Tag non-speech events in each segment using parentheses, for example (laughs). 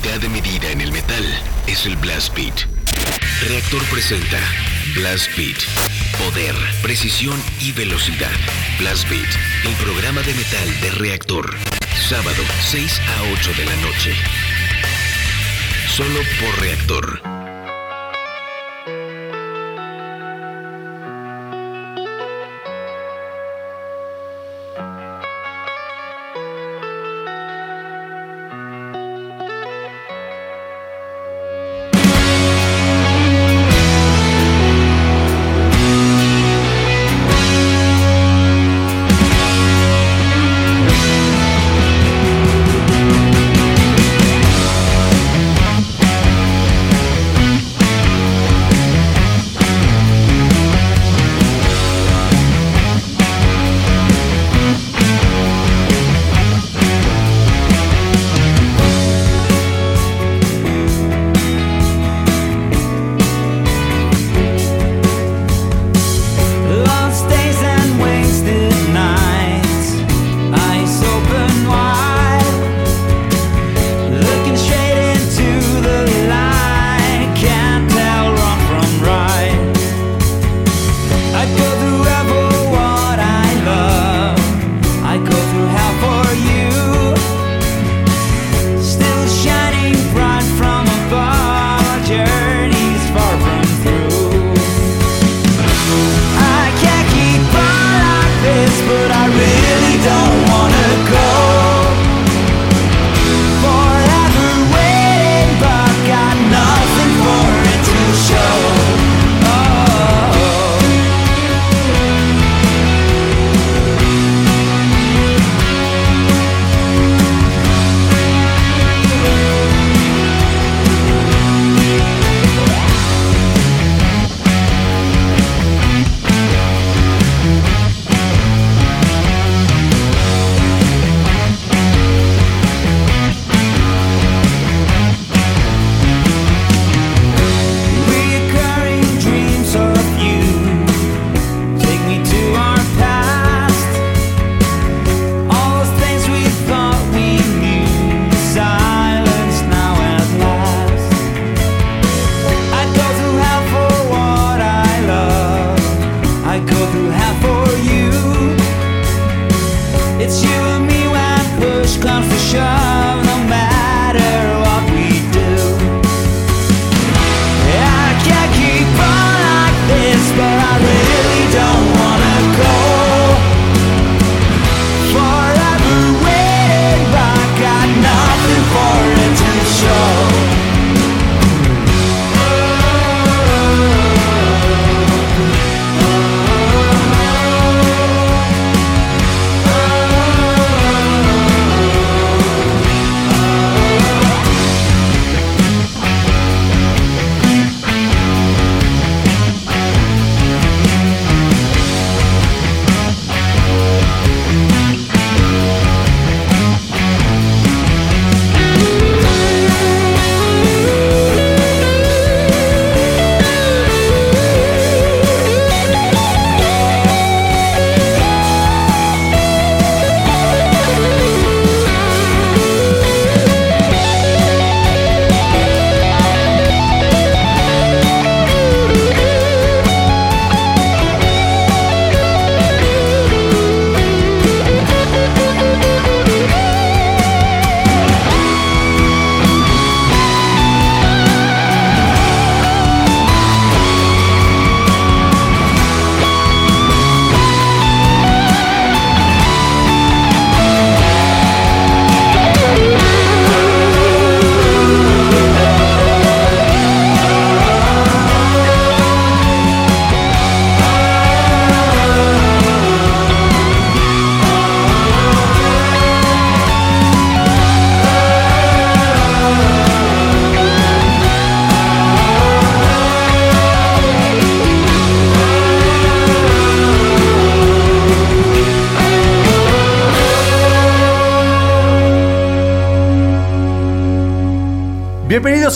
unidad de medida en el metal es el Blast Beat. Reactor presenta Blast Beat. Poder, precisión y velocidad. Blast Beat, el programa de metal de Reactor. Sábado, 6 a 8 de la noche. Solo por Reactor.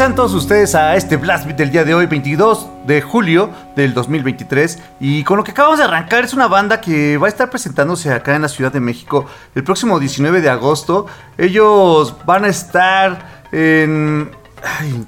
Sean todos ustedes a este Blast Beat del día de hoy, 22 de julio del 2023. Y con lo que acabamos de arrancar es una banda que va a estar presentándose acá en la Ciudad de México el próximo 19 de agosto. Ellos van a estar en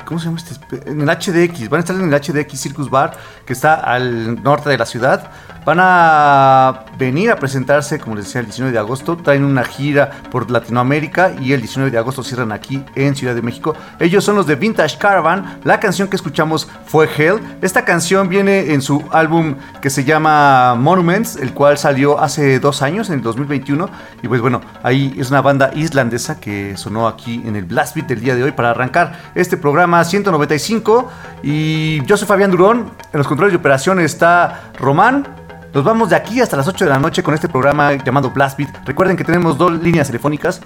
¿Cómo se llama este? En el HDX. Van a estar en el HDX Circus Bar, que está al norte de la ciudad. Van a venir a presentarse, como les decía, el 19 de agosto. Traen una gira por Latinoamérica y el 19 de agosto cierran aquí en Ciudad de México. Ellos son los de Vintage Caravan. La canción que escuchamos fue Hell. Esta canción viene en su álbum que se llama Monuments, el cual salió hace dos años, en el 2021. Y pues bueno, ahí es una banda islandesa que sonó aquí en el Blast Beat del día de hoy para arrancar este programa 195. Y yo soy Fabián Durón. En los controles de operación está Román. Nos vamos de aquí hasta las 8 de la noche con este programa llamado Blast Beat. Recuerden que tenemos dos líneas telefónicas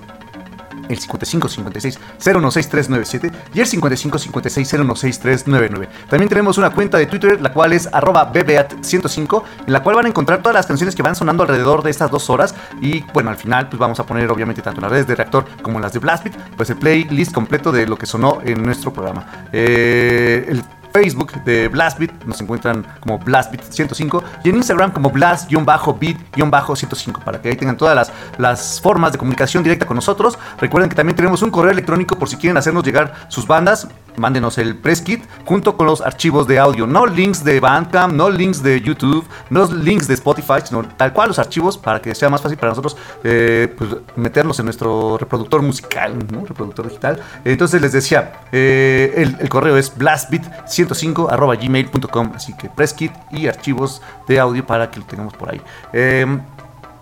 el 5556 016397 y el 5556 016399. También tenemos una cuenta de Twitter, la cual es arroba bbeat105, en la cual van a encontrar todas las canciones que van sonando alrededor de estas dos horas. Y bueno, al final, pues vamos a poner, obviamente, tanto las redes de Reactor como las de Blastbeat, pues el playlist completo de lo que sonó en nuestro programa. Eh, el Facebook de Blastbeat, nos encuentran como Blastbeat105 y en Instagram como Blast-Beat-105 para que ahí tengan todas las, las formas de comunicación directa con nosotros. Recuerden que también tenemos un correo electrónico por si quieren hacernos llegar sus bandas mándenos el press kit junto con los archivos de audio. No links de Bandcamp, no links de YouTube, no links de Spotify, sino tal cual los archivos para que sea más fácil para nosotros eh, pues, en nuestro reproductor musical, ¿no? reproductor digital. Entonces les decía, eh, el, correo es blastbit105 gmail.com, así que press kit y archivos de audio para que lo tengamos por ahí. Em,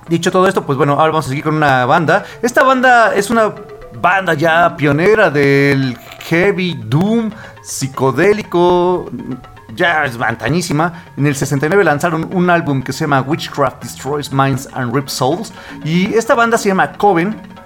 dicho todo esto, pues bueno, ahora vamos a seguir con una banda. Esta banda es una banda ya pionera del heavy doom psicodélico ya es antañísima. En el 69 lanzaron un álbum que se llama Witchcraft Destroys Minds and Rips Souls. Y esta banda se llama Coven.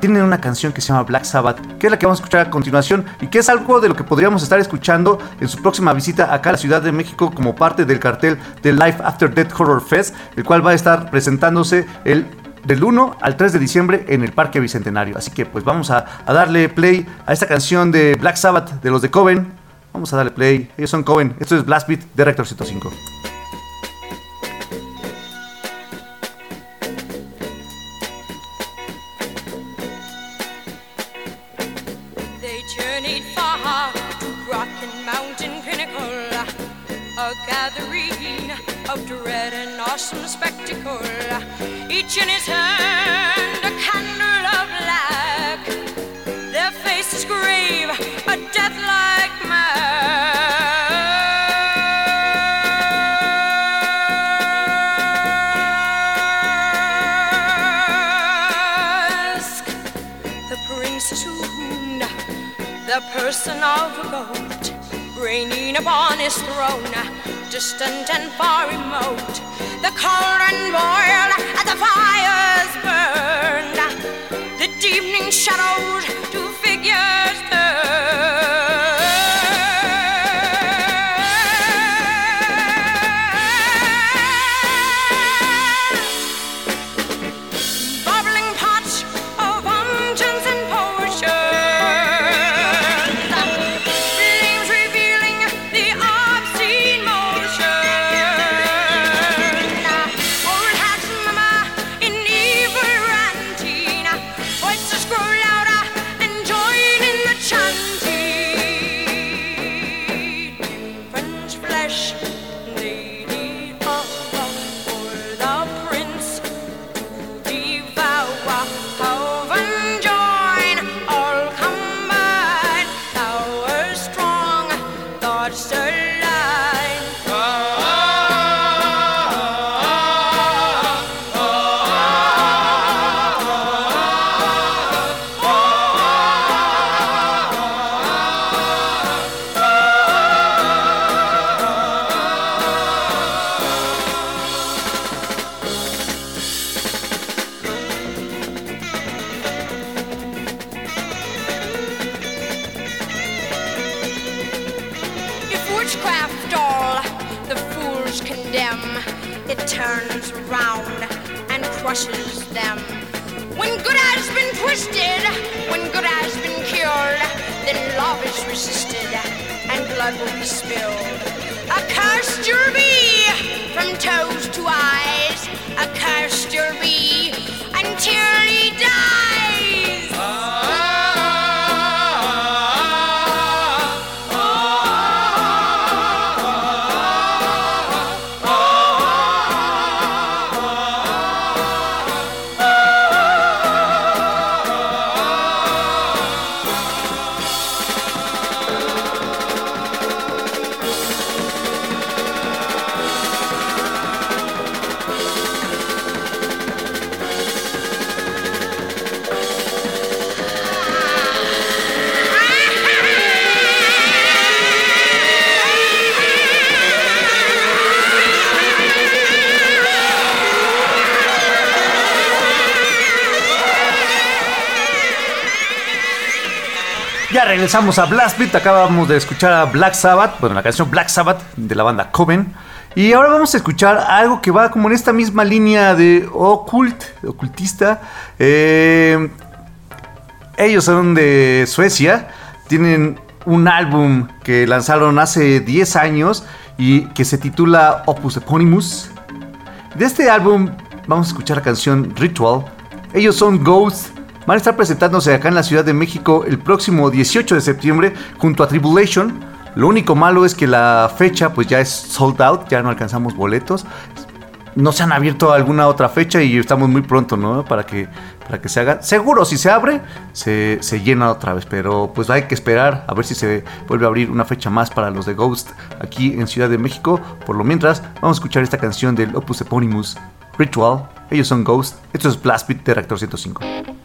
Tienen una canción que se llama Black Sabbath, que es la que vamos a escuchar a continuación y que es algo de lo que podríamos estar escuchando en su próxima visita acá a la Ciudad de México como parte del cartel de Life After Death Horror Fest, el cual va a estar presentándose el del 1 al 3 de diciembre en el Parque Bicentenario. Así que pues vamos a, darle play a esta canción de Black Sabbath de los de Coven. Vamos a darle play. Ellos son Coven. Esto es Blast Beat de Rector 105. In his hand a candle of black. Their faces grave, a death-like mask. The princess who wound the person of a goat, reigning upon his throne, distant and far remote the cauldron boiled, and the fires burned. The deepening shadows to figures Ya regresamos a Blast Beat. Acabamos de escuchar a Black Sabbath, bueno, la canción Black Sabbath de la banda Coven. Y ahora vamos a escuchar algo que va como en esta misma línea de occult, ocultista. Eh, ellos son de Suecia, tienen un álbum que lanzaron hace 10 años y que se titula Opus Eponymous. De este álbum vamos a escuchar la canción Ritual. Ellos son Ghost. Van a estar presentándose acá en la Ciudad de México el próximo 18 de septiembre junto a Tribulation. Lo único malo es que la fecha pues ya es sold out, ya no alcanzamos boletos. No se han abierto alguna otra fecha y estamos muy pronto, ¿no? Para que, para que se haga. Seguro, si se abre, se, se llena otra vez. Pero pues hay que esperar a ver si se vuelve a abrir una fecha más para los de Ghost aquí en Ciudad de México. Por lo mientras, vamos a escuchar esta canción del Opus Eponymous Ritual. Ellos son Ghost. Esto es Blast Beat de Reactor 105.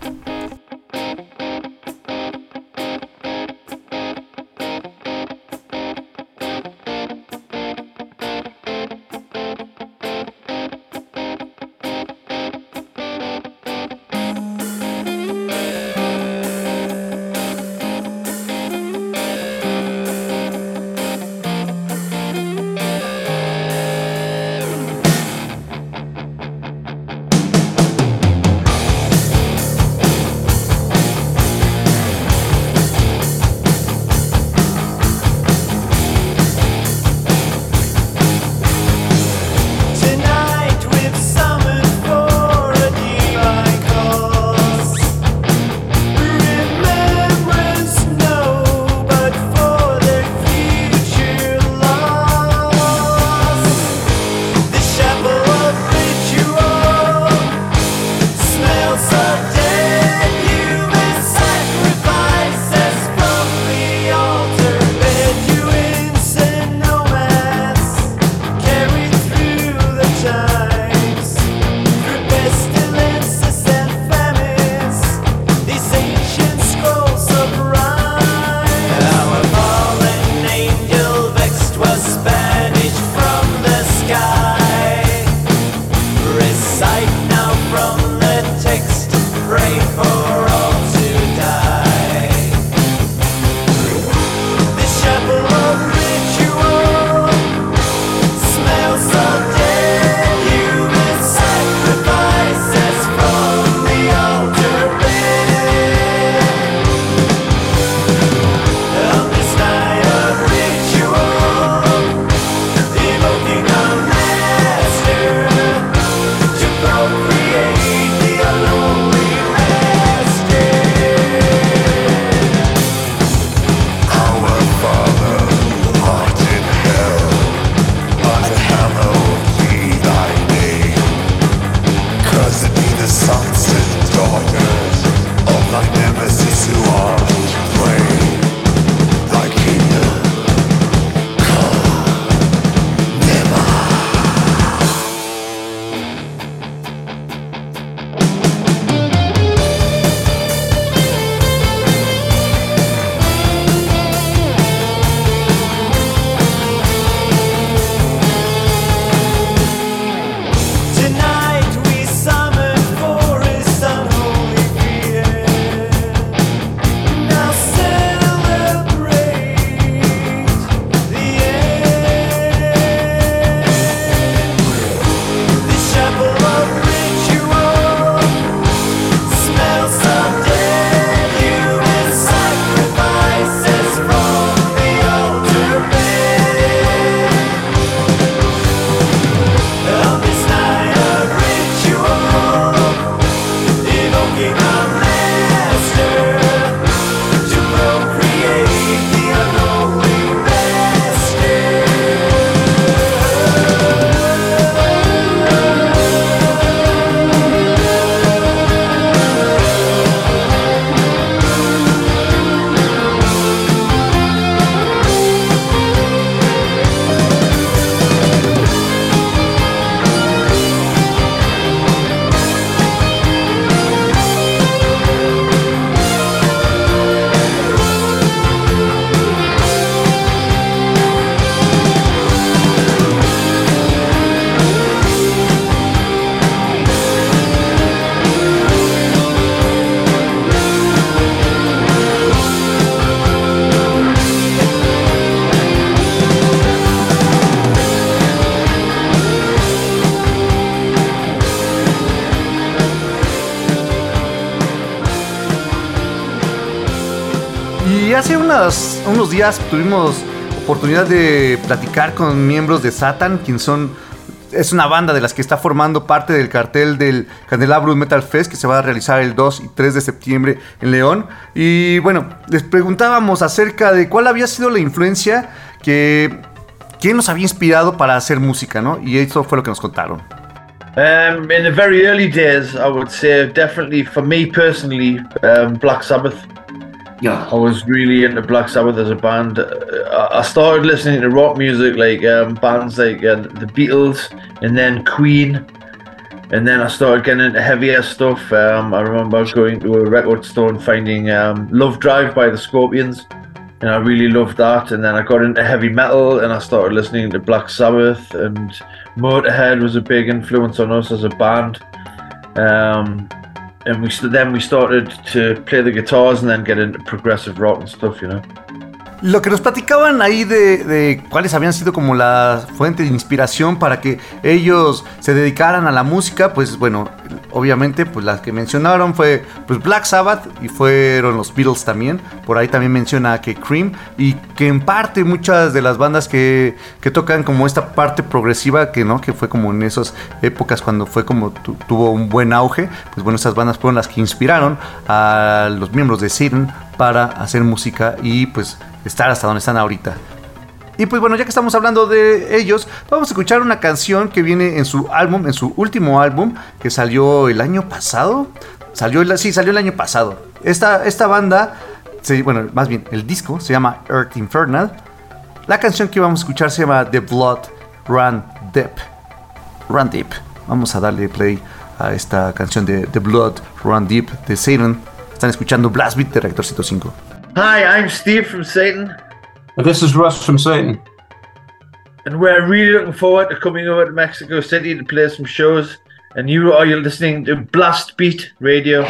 Días tuvimos oportunidad de platicar con miembros de Satan, quien son es una banda de las que está formando parte del cartel del Candelabro Metal Fest que se va a realizar el 2 y 3 de septiembre en León. Y bueno, les preguntábamos acerca de cuál había sido la influencia que... ¿Quién nos había inspirado para hacer música, no? Y eso fue lo que nos contaron. Um, in the very early days, I would say definitely for me personally, um, Black Sabbath. Yeah. I was really into Black Sabbath as a band. Uh, I started listening to rock music like um, bands like uh, the Beatles and then Queen. And then I started getting into heavier stuff. Um, I remember going to a record store and finding um, Love Drive by the Scorpions. And I really loved that. And then I got into heavy metal and I started listening to Black Sabbath. And Motorhead was a big influence on us as a band. And we then we started to play the guitars and then get into progressive rock and stuff, you know. Lo que nos platicaban ahí de, cuáles habían sido como la fuente de inspiración para que ellos se dedicaran a la música, pues bueno, obviamente pues las que mencionaron fue pues Black Sabbath y fueron los Beatles también, por ahí también menciona que Cream y que en parte muchas de las bandas que, que tocan como esta parte progresiva que no, que fue como en esas épocas cuando fue como tu, tuvo un buen auge, pues bueno, esas bandas fueron las que inspiraron a los miembros de Satan para hacer música y pues estar hasta donde están ahorita. Y pues bueno, ya que estamos hablando de ellos, vamos a escuchar una canción que viene en su álbum, en su último álbum, que salió el año pasado. Salió sí, salió el año pasado. Esta, esta banda, bueno, más bien, el disco se llama Earth Infernal. La canción que vamos a escuchar se llama The Blood Run Deep. Run Deep. Vamos a darle play a esta canción de The Blood Run Deep de Satan. Están escuchando Blast Beat de Reactor 105. Hi, I'm Steve from Satan. And this is Russ from Satan. And we're really looking forward to coming over to Mexico City to play some shows. And you are you listening to Blast Beat Radio.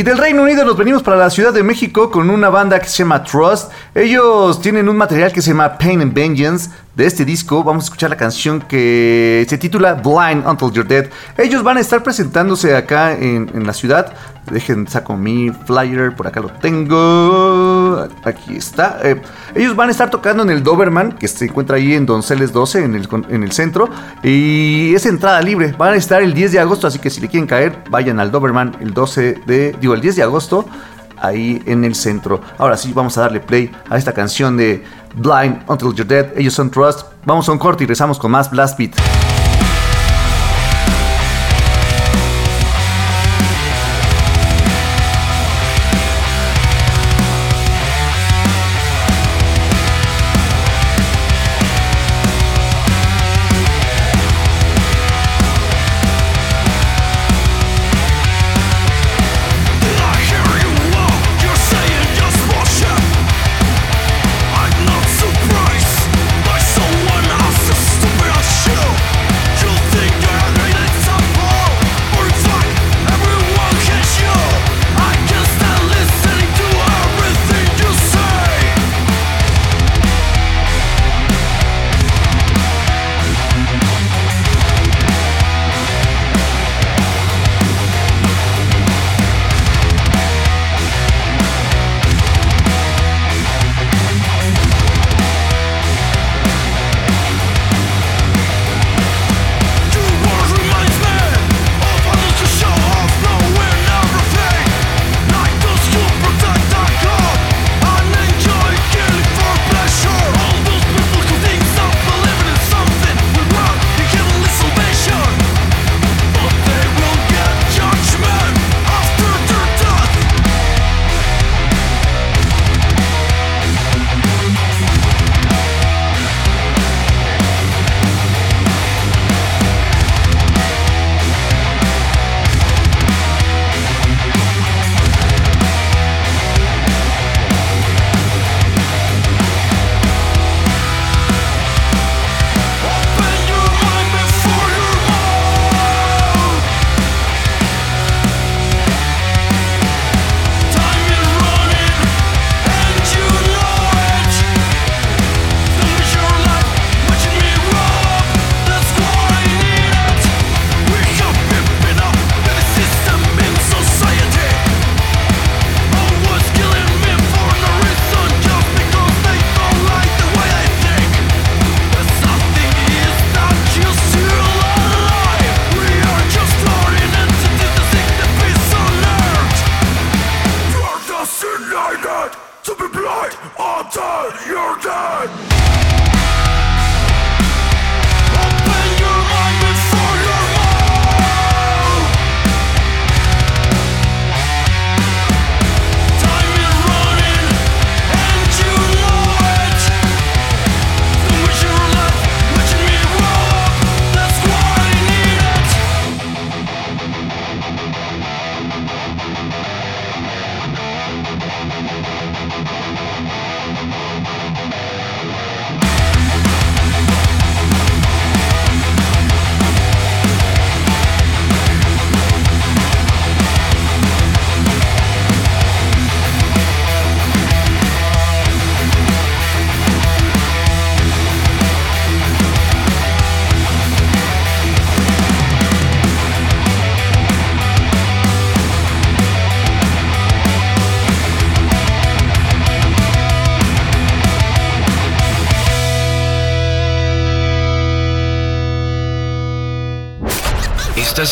Y del Reino Unido nos venimos para la Ciudad de México con una banda que se llama Trust. Ellos tienen un material que se llama Pain and Vengeance. De este disco vamos a escuchar la canción que se titula Blind Until You're Dead. Ellos van a estar presentándose acá en, en la ciudad. Dejen, saco mi flyer, por acá lo tengo. Aquí está. Eh, ellos van a estar tocando en el Doberman, que se encuentra ahí en Donceles 12, en el, en el centro. Y es entrada libre. Van a estar el 10 de agosto, así que si le quieren caer, vayan al Doberman el 12 de. Digo, el 10 de agosto. Ahí en el centro. Ahora sí, vamos a darle play a esta canción de Blind Until You're Dead. Ellos son Trust. Vamos a un corte y regresamos con más Blast Beat.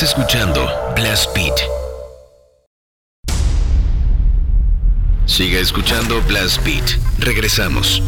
Estás escuchando Blast Beat. Siga escuchando Blast Beat. Regresamos.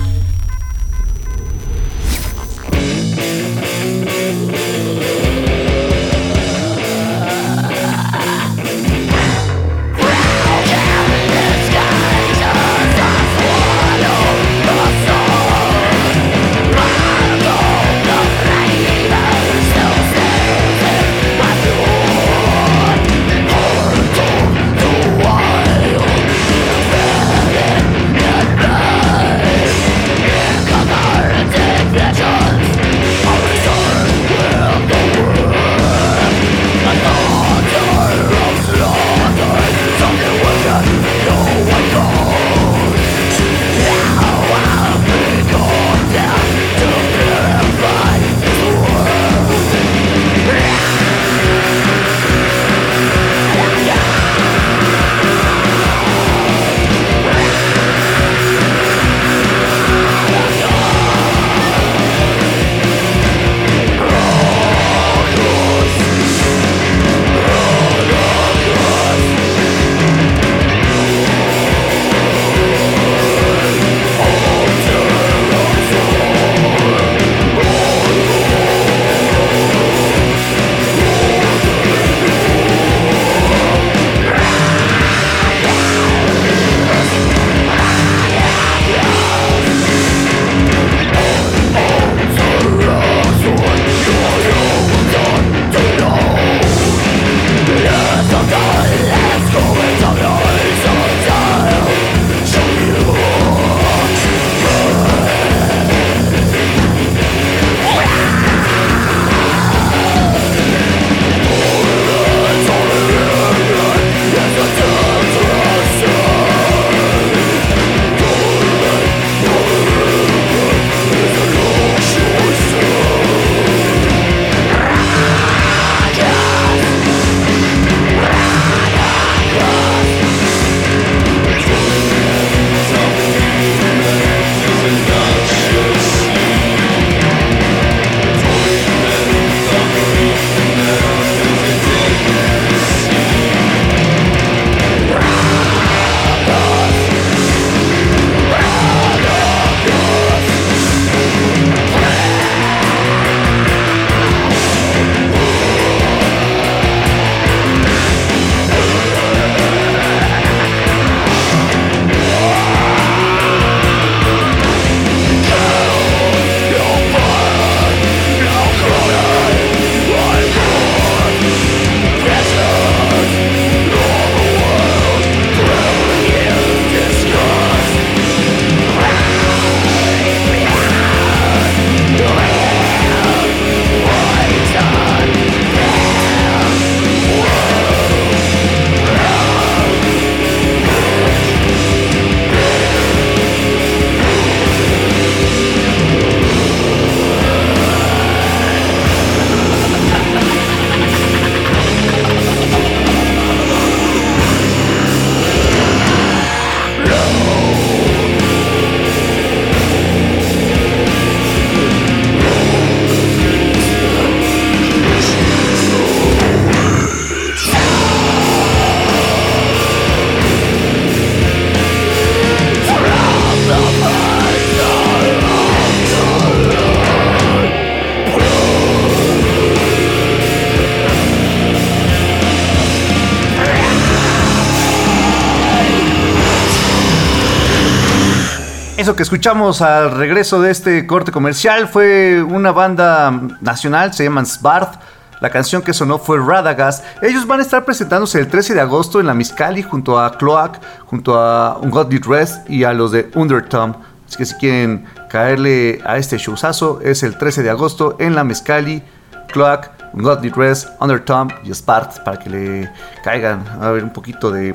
Eso que escuchamos al regreso de este corte comercial fue una banda nacional, se llaman Svart. La canción que sonó fue Radagast. Ellos van a estar presentándose el 13 de agosto en la Miscali junto a Cloak, junto a Ungodly Rest y a los de Undertone. Así que si quieren caerle a este showzazo, es el 13 de agosto en la Mezcali, Cloak, Ungodly Rest, Undertone y Spart para que le caigan a ver un poquito de,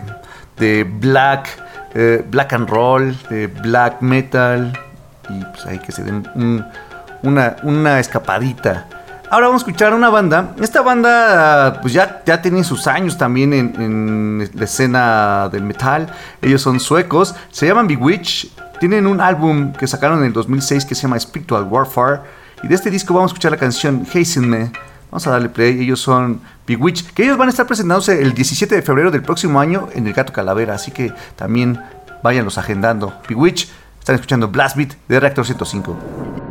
de black, eh, black and roll, de black metal y pues ahí que se den un- una, escapadita. Ahora vamos a escuchar una banda. Esta banda pues ya, ya tiene sus años también en, en la escena del metal. Ellos son suecos. Se llaman Bewitch. Tienen un álbum que sacaron en el 2006 que se llama Spiritual Warfare. Y de este disco vamos a escuchar la canción Hasten Me. Vamos a darle play. Ellos son Bewitch. Que ellos van a estar presentándose el 17 de febrero del próximo año en el Gato Calavera. Así que también váyanlos agendando. Bewitch. Están escuchando Blast Beat de Reactor 105.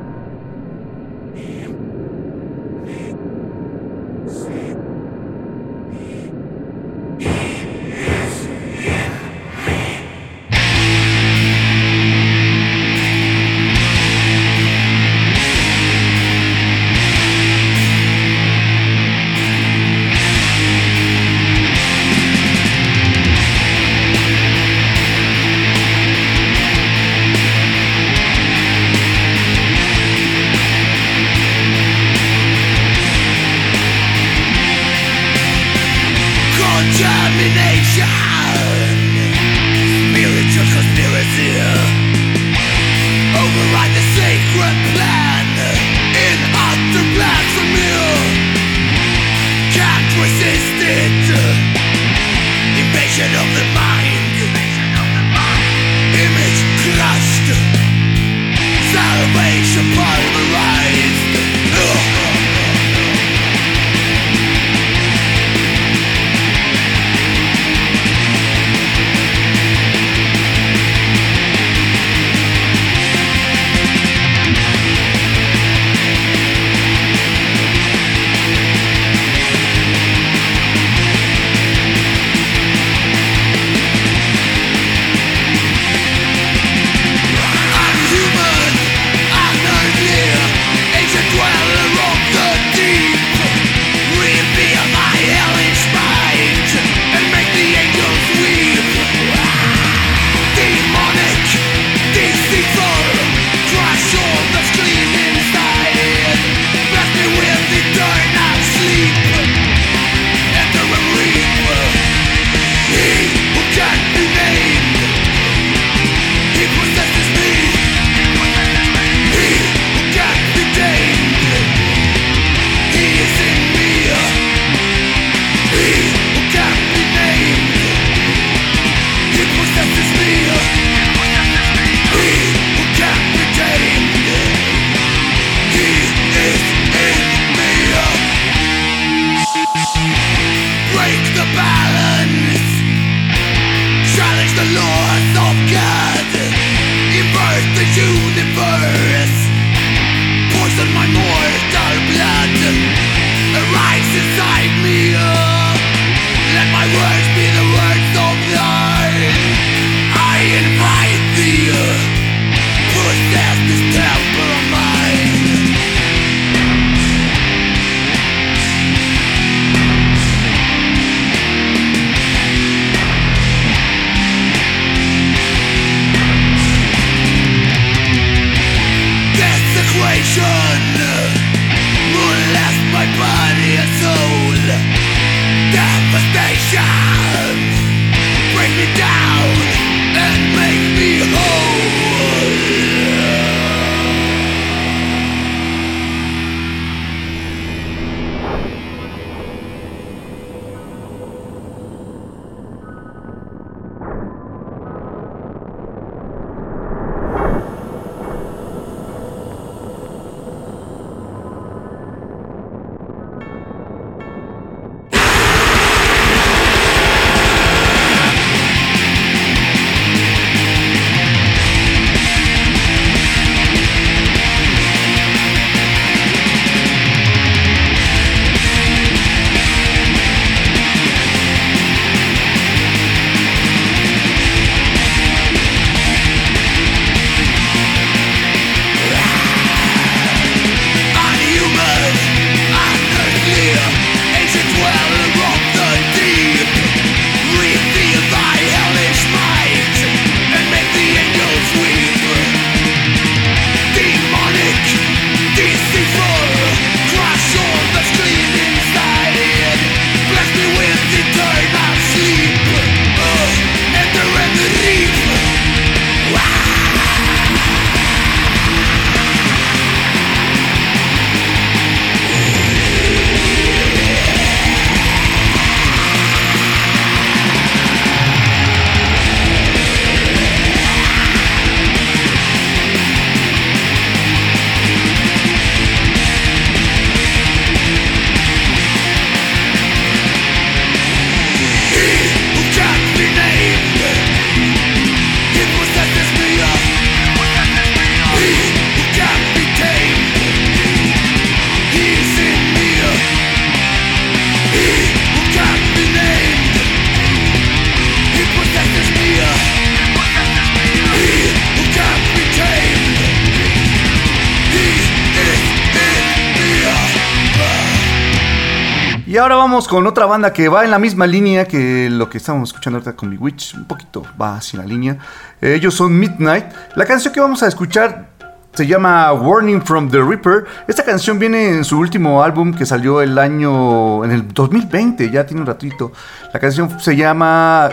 Y ahora vamos con otra banda que va en la misma línea que lo que estamos escuchando ahorita con Witch. Un poquito va hacia la línea. Eh, ellos son Midnight. La canción que vamos a escuchar se llama Warning from the Reaper. Esta canción viene en su último álbum que salió el año. en el 2020, ya tiene un ratito. La canción se llama.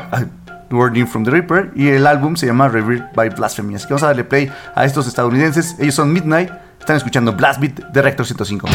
Warning from the Reaper y el álbum se llama Revered by Blasphemy. Así que vamos a darle play a estos estadounidenses. Ellos son Midnight. Están escuchando Blast Beat de Rector 105.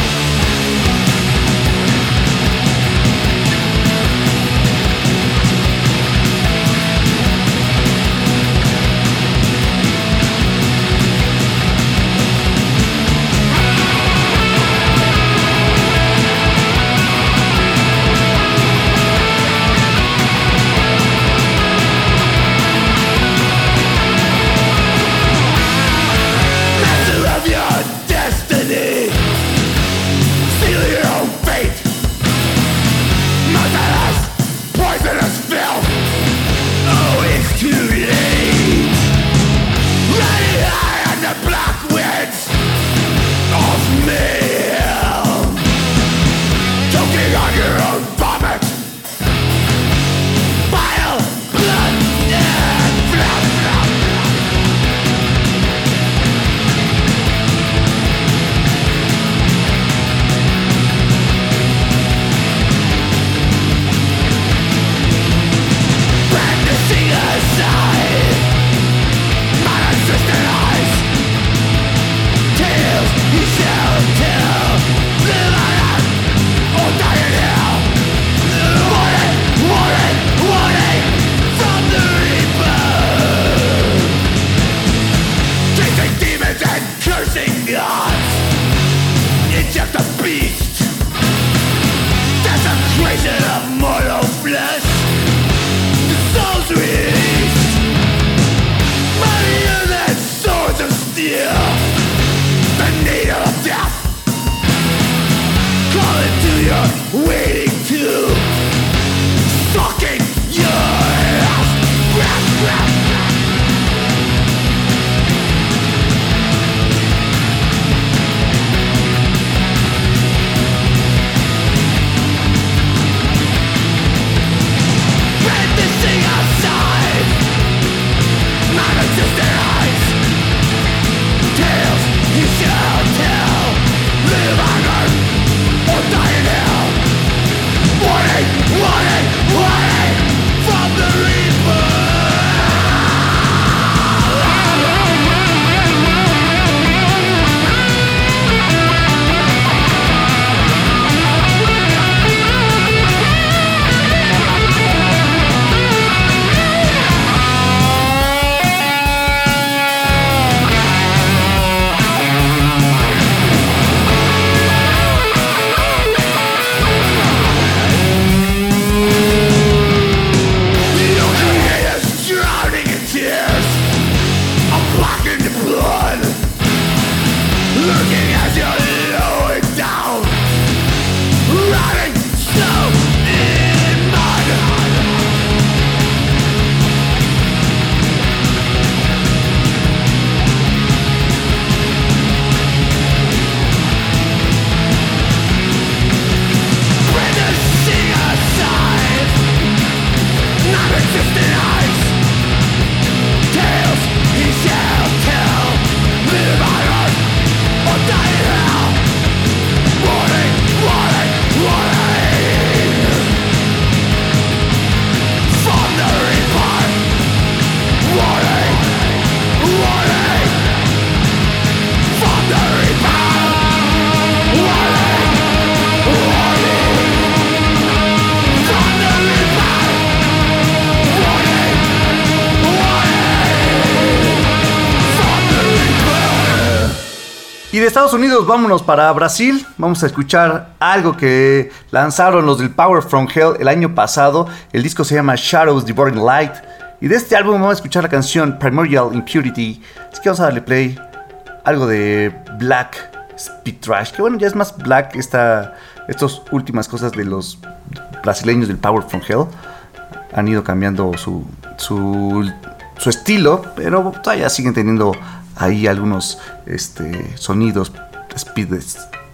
Estados Unidos vámonos para Brasil. Vamos a escuchar algo que lanzaron los del Power from Hell el año pasado. El disco se llama Shadows Devouring Light. Y de este álbum vamos a escuchar la canción Primordial Impurity. Así que vamos a darle play. Algo de Black Speed Trash. Que bueno, ya es más black esta, estas últimas cosas de los brasileños del Power from Hell. Han ido cambiando su, su, su estilo, pero todavía siguen teniendo ahí algunos este, sonidos speed,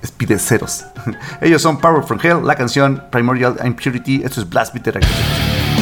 Speedeceros. (laughs) Ellos son Power from Hell, la canción Primordial Impurity. Esto es Blast de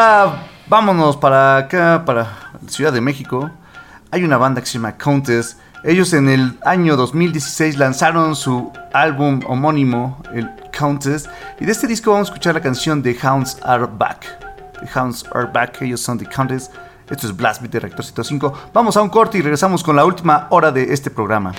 ahora vámonos para acá, para Ciudad de México. Hay una banda que se llama Countess. Ellos en el año 2016 lanzaron su álbum homónimo, el Countess. Y de este disco vamos a escuchar la canción The Hounds Are Back. The Hounds Are Back, ellos son The Countess. Esto es Blast Beat de Rector 105. Vamos a un corte y regresamos con la última hora de este programa.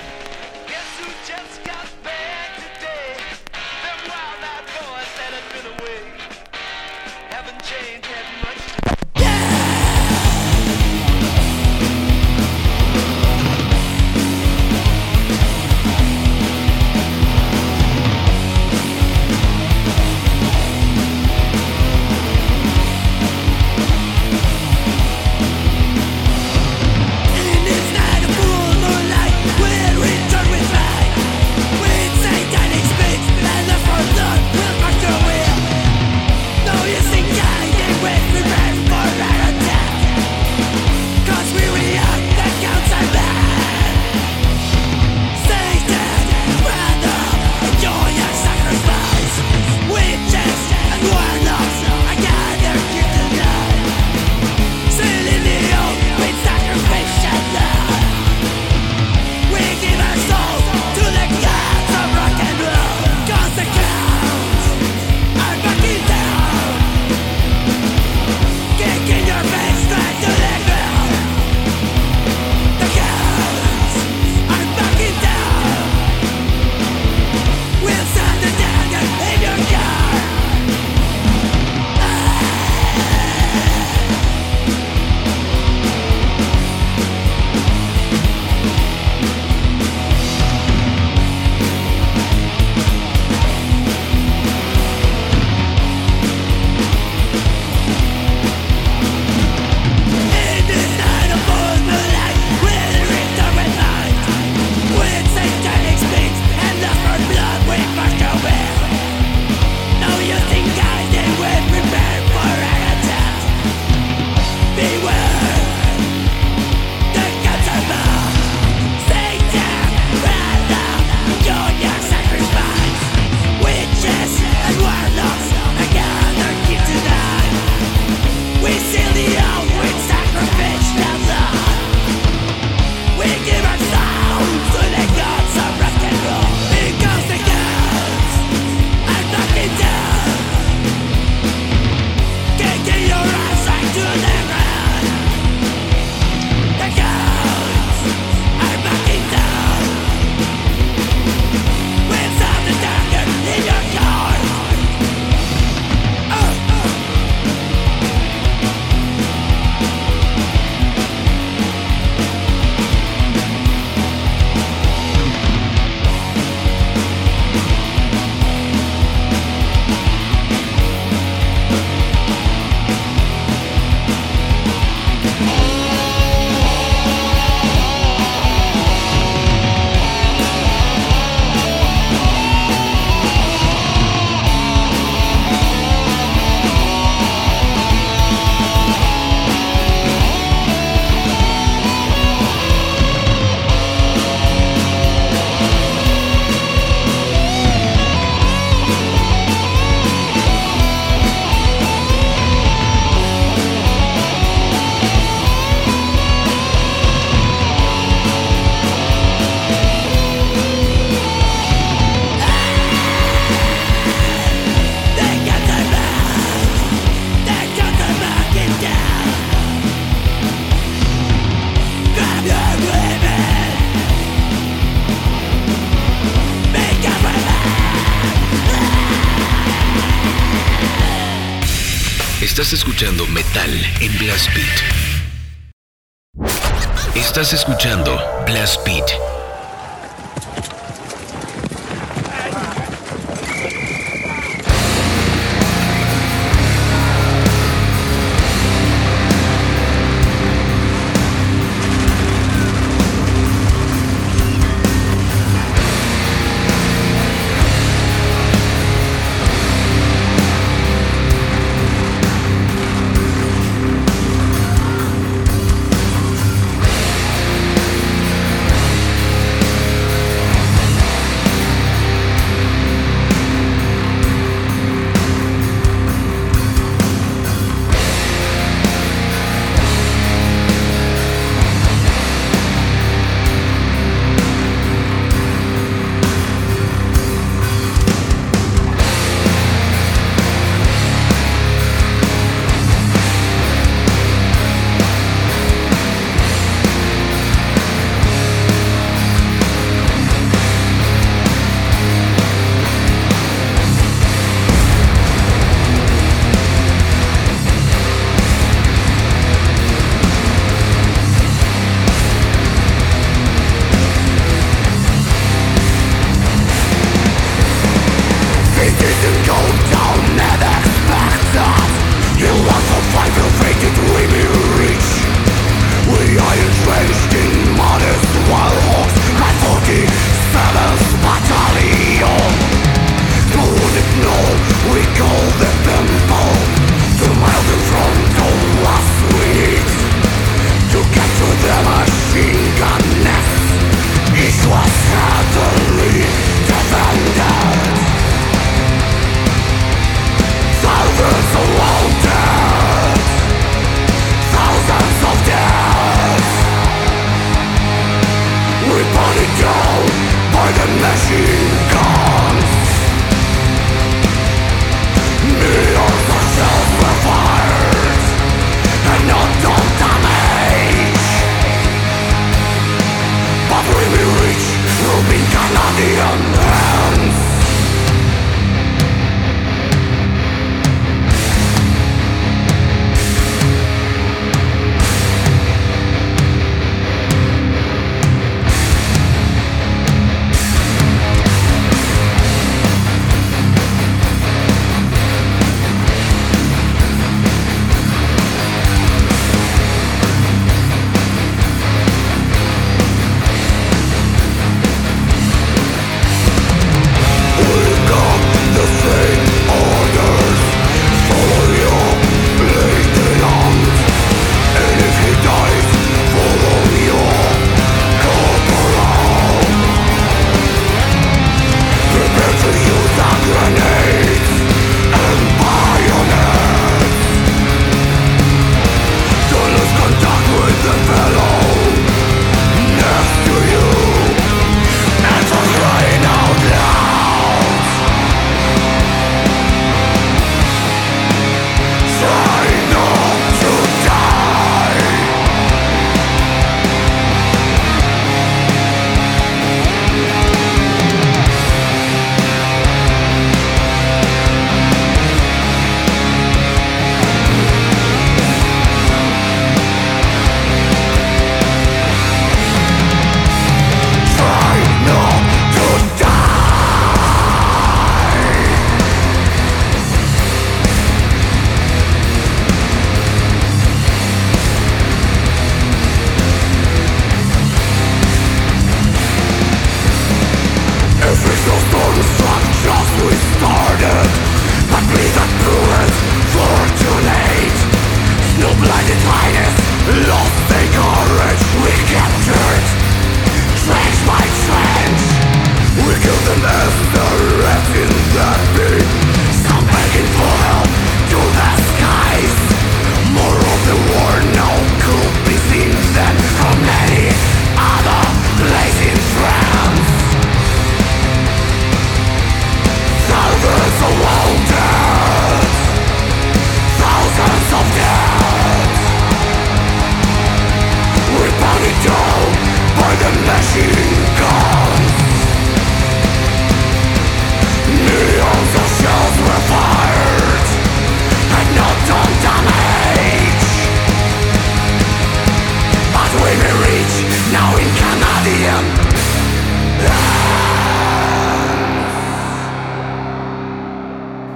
Estás escuchando Metal en Blast Beat.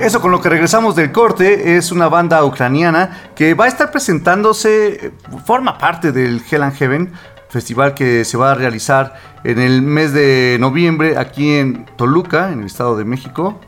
Eso con lo que regresamos del corte es una banda ucraniana que va a estar presentándose, forma parte del Hell and Heaven, festival que se va a realizar en el mes de noviembre aquí en Toluca, en el Estado de México.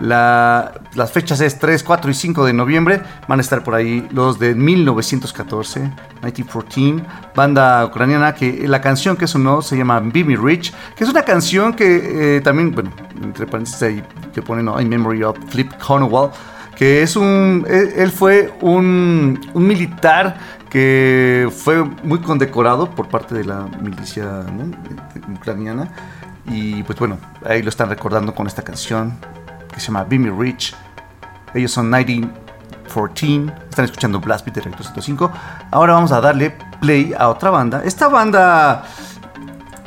La- las fechas es 3, 4 y 5 de noviembre. Van a estar por ahí los de 1914, 1914, banda ucraniana que la canción que sonó se llama Be Rich, que es una canción que eh, también, bueno, entre paréntesis ahí que pone ¿no? In Memory of Flip Cornwall, que es un, él, él fue un, un militar que fue muy condecorado por parte de la milicia ¿no? ucraniana. Y pues bueno, ahí lo están recordando con esta canción que se llama Me Rich. Ellos son 1914. Están escuchando Blast Beat de Recto 105. Ahora vamos a darle play a otra banda. Esta banda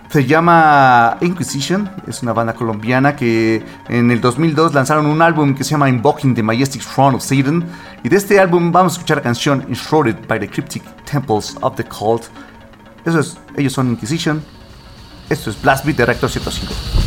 se llama Inquisition. Es una banda colombiana que en el 2002 lanzaron un álbum que se llama Invoking the Majestic Throne of Satan. Y de este álbum vamos a escuchar la canción Enshrouded by the Cryptic Temples of the Cult. Eso es, ellos son Inquisition. Esto es Blast Beat de Rector 105.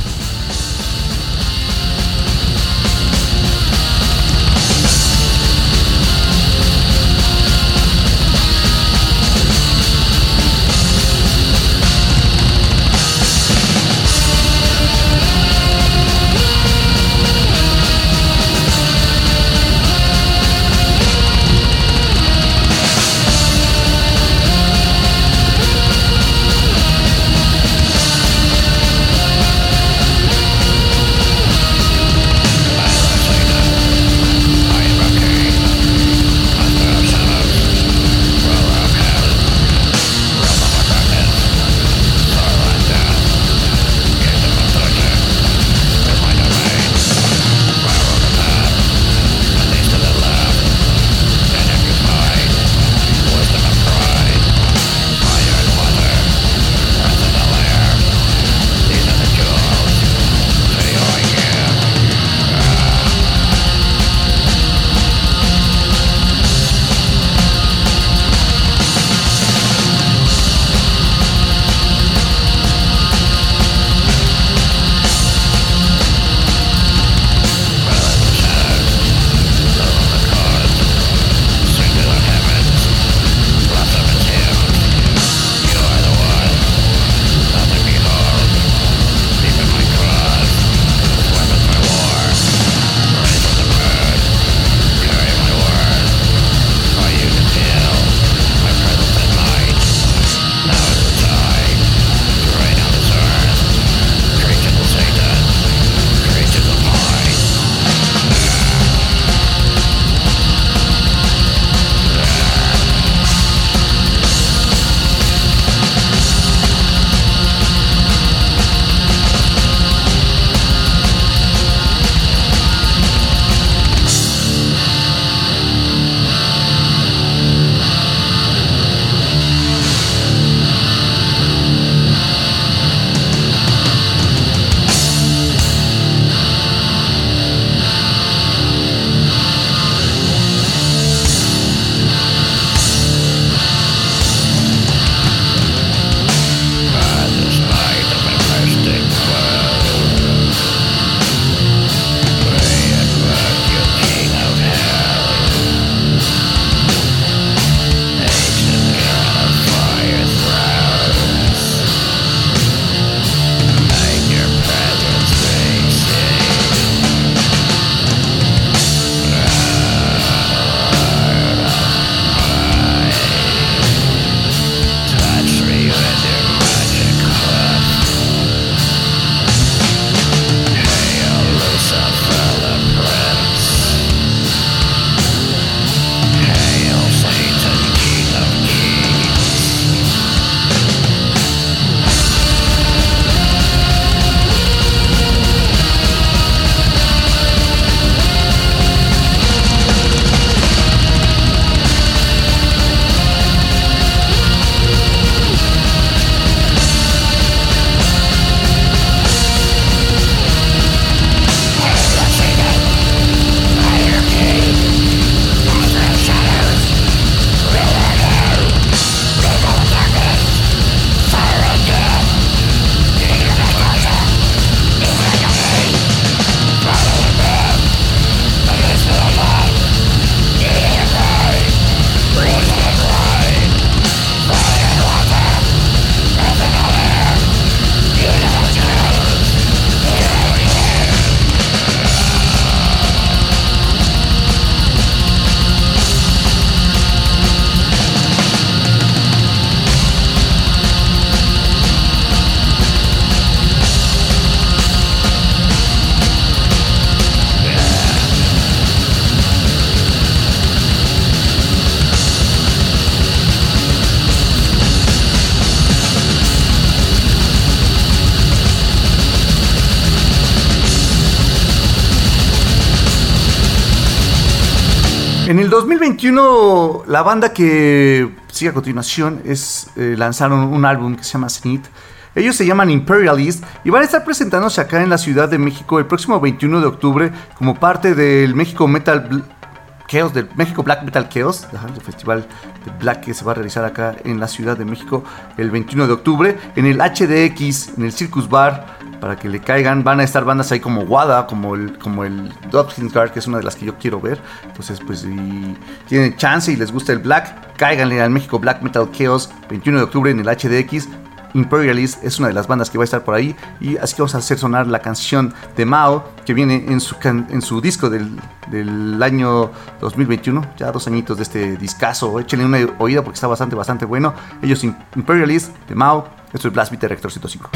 2021, la banda que sigue a continuación es eh, lanzaron un álbum que se llama Zenith. Ellos se llaman Imperialist y van a estar presentándose acá en la Ciudad de México el próximo 21 de octubre como parte del México Metal Bl- Chaos, del México Black Metal Chaos, el festival de Black que se va a realizar acá en la Ciudad de México el 21 de octubre, en el HDX, en el Circus Bar, para que le caigan. Van a estar bandas ahí como Wada, como el, como el Guard, que es una de las que yo quiero ver. Entonces, pues si tienen chance y les gusta el Black, cáiganle al México Black Metal Chaos, 21 de octubre en el HDX. Imperialist es una de las bandas que va a estar por ahí y así que vamos a hacer sonar la canción de Mao que viene en su, en su disco del, del año 2021, ya dos añitos de este discazo, échenle una oída porque está bastante, bastante bueno. Ellos Im- Imperialist de Mao, esto es Blast Beat de Rector 105.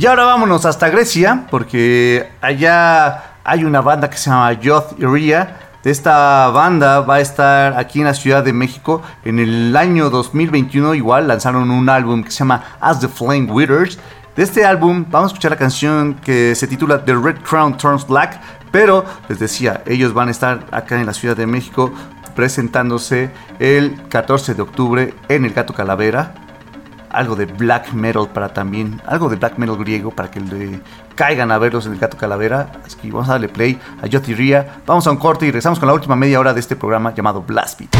Y ahora vámonos hasta Grecia, porque allá hay una banda que se llama Yoth Iria. Esta banda va a estar aquí en la Ciudad de México en el año 2021. Igual lanzaron un álbum que se llama As the Flame Withers. De este álbum vamos a escuchar la canción que se titula The Red Crown Turns Black. Pero les decía, ellos van a estar acá en la Ciudad de México presentándose el 14 de octubre en el Gato Calavera algo de black metal para también, algo de black metal griego para que le caigan a verlos en el Gato Calavera. Así que vamos a darle play a Yotiria. Vamos a un corte y regresamos con la última media hora de este programa llamado Blast Beat.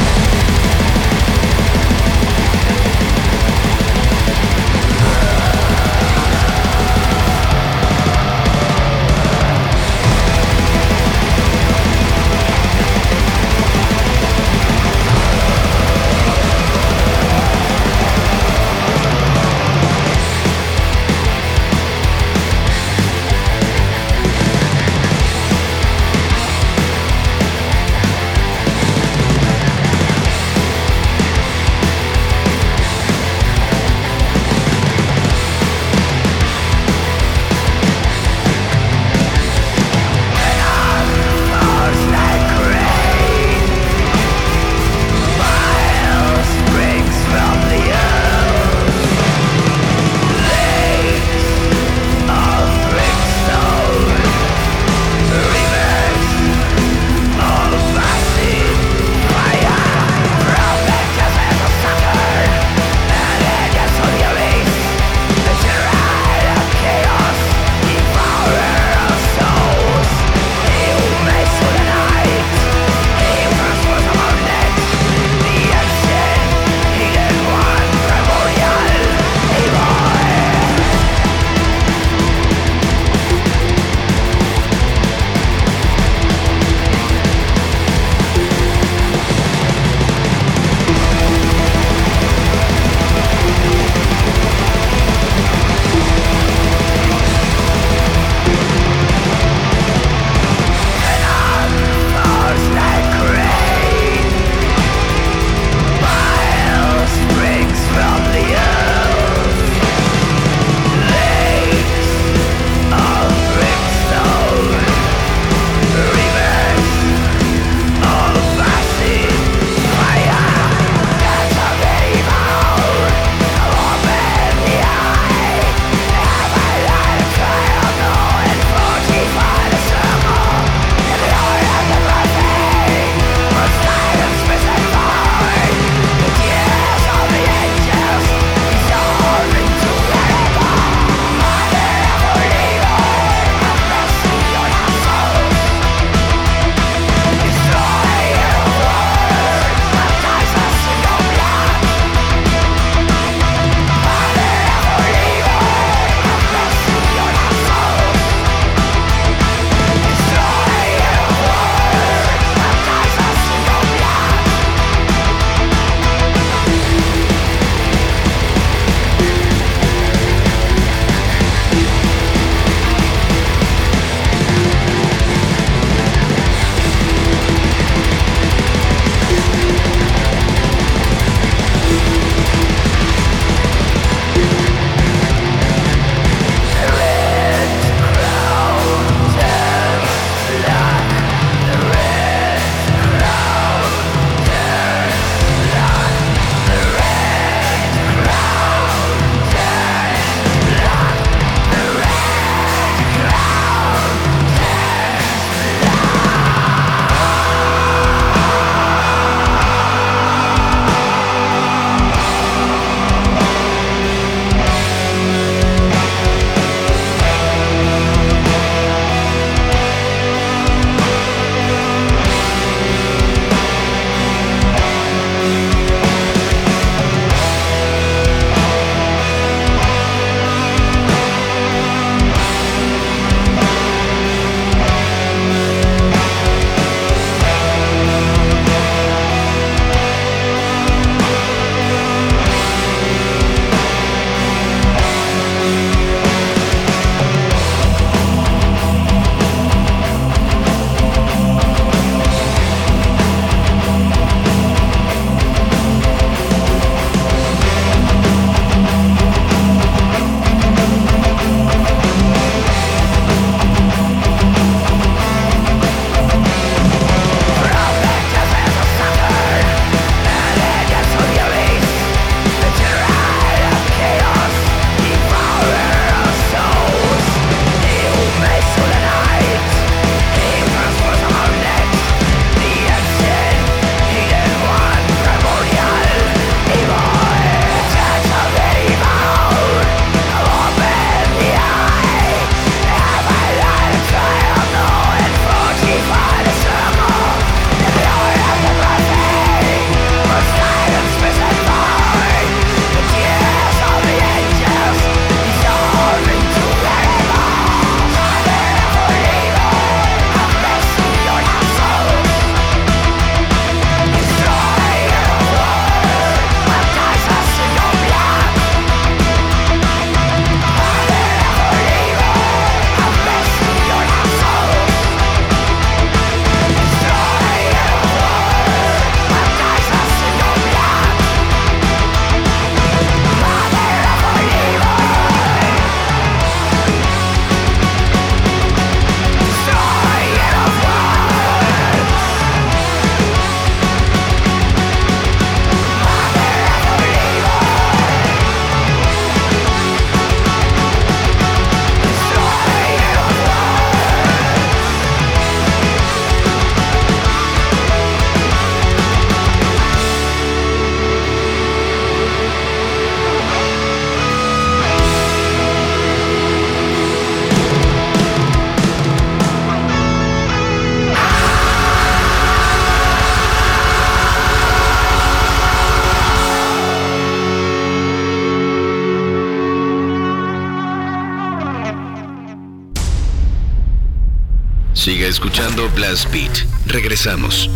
Escuchando Blast Beat. Regresamos.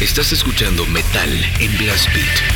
Estás escuchando Metal en Blast Beat.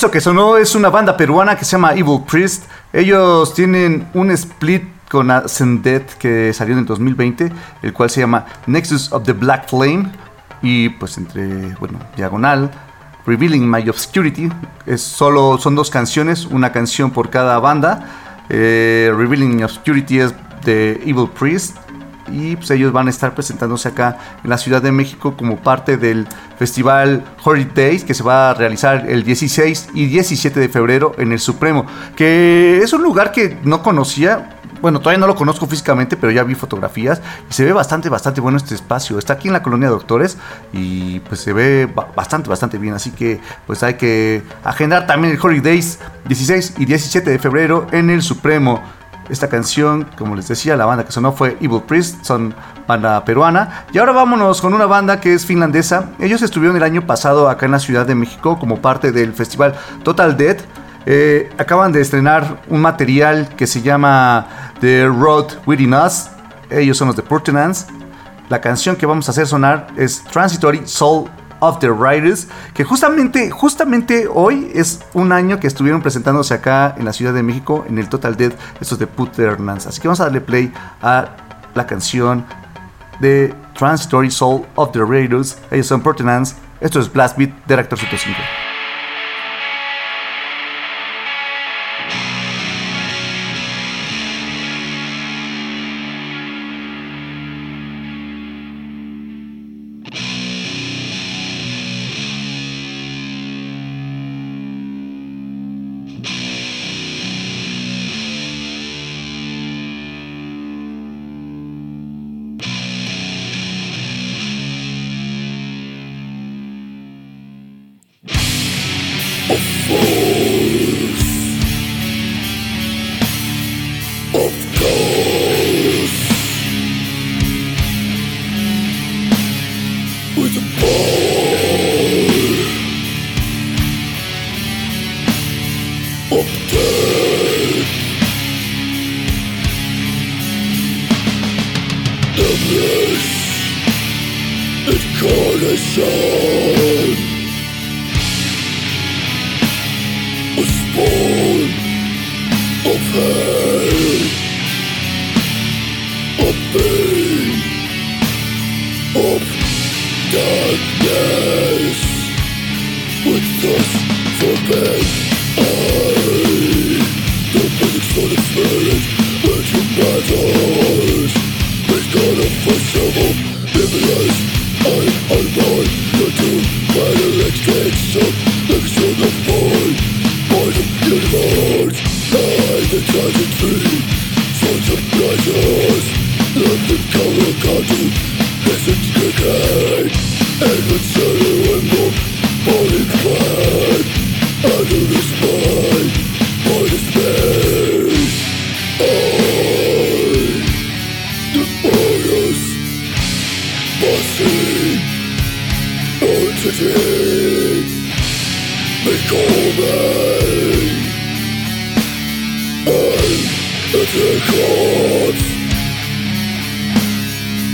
Eso que sonó es una banda peruana que se llama Evil Priest. Ellos tienen un split con Ascended que salió en el 2020, el cual se llama Nexus of the Black Flame. Y pues entre, bueno, diagonal, Revealing My Obscurity. Es solo, son dos canciones, una canción por cada banda. Eh, Revealing My Obscurity es de Evil Priest. Y pues ellos van a estar presentándose acá en la Ciudad de México como parte del festival Days que se va a realizar el 16 y 17 de febrero en el Supremo. Que es un lugar que no conocía. Bueno, todavía no lo conozco físicamente, pero ya vi fotografías y se ve bastante, bastante bueno este espacio. Está aquí en la colonia Doctores y pues se ve ba- bastante, bastante bien. Así que pues hay que agendar también el Horrid Days 16 y 17 de febrero en el Supremo. Esta canción, como les decía, la banda que sonó fue Evil Priest, son banda peruana. Y ahora vámonos con una banda que es finlandesa. Ellos estuvieron el año pasado acá en la Ciudad de México como parte del festival Total Dead. Eh, acaban de estrenar un material que se llama The Road Within Us. Ellos son los de Purtenance. La canción que vamos a hacer sonar es Transitory Soul of the Riders, que justamente, justamente hoy es un año que estuvieron presentándose acá en la Ciudad de México en el Total Dead, estos de Puternance. Así que vamos a darle play a la canción de Transitory Soul of the Raiders. Ellos son Purtenance. Esto es Blast Beat de Reactor 105.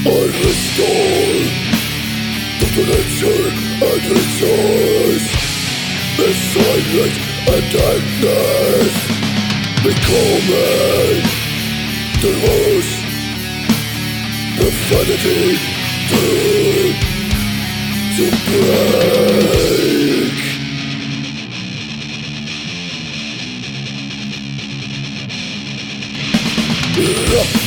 I restore the nature and its choice This silence and emptiness Becoming the host Profanity to, to break yeah.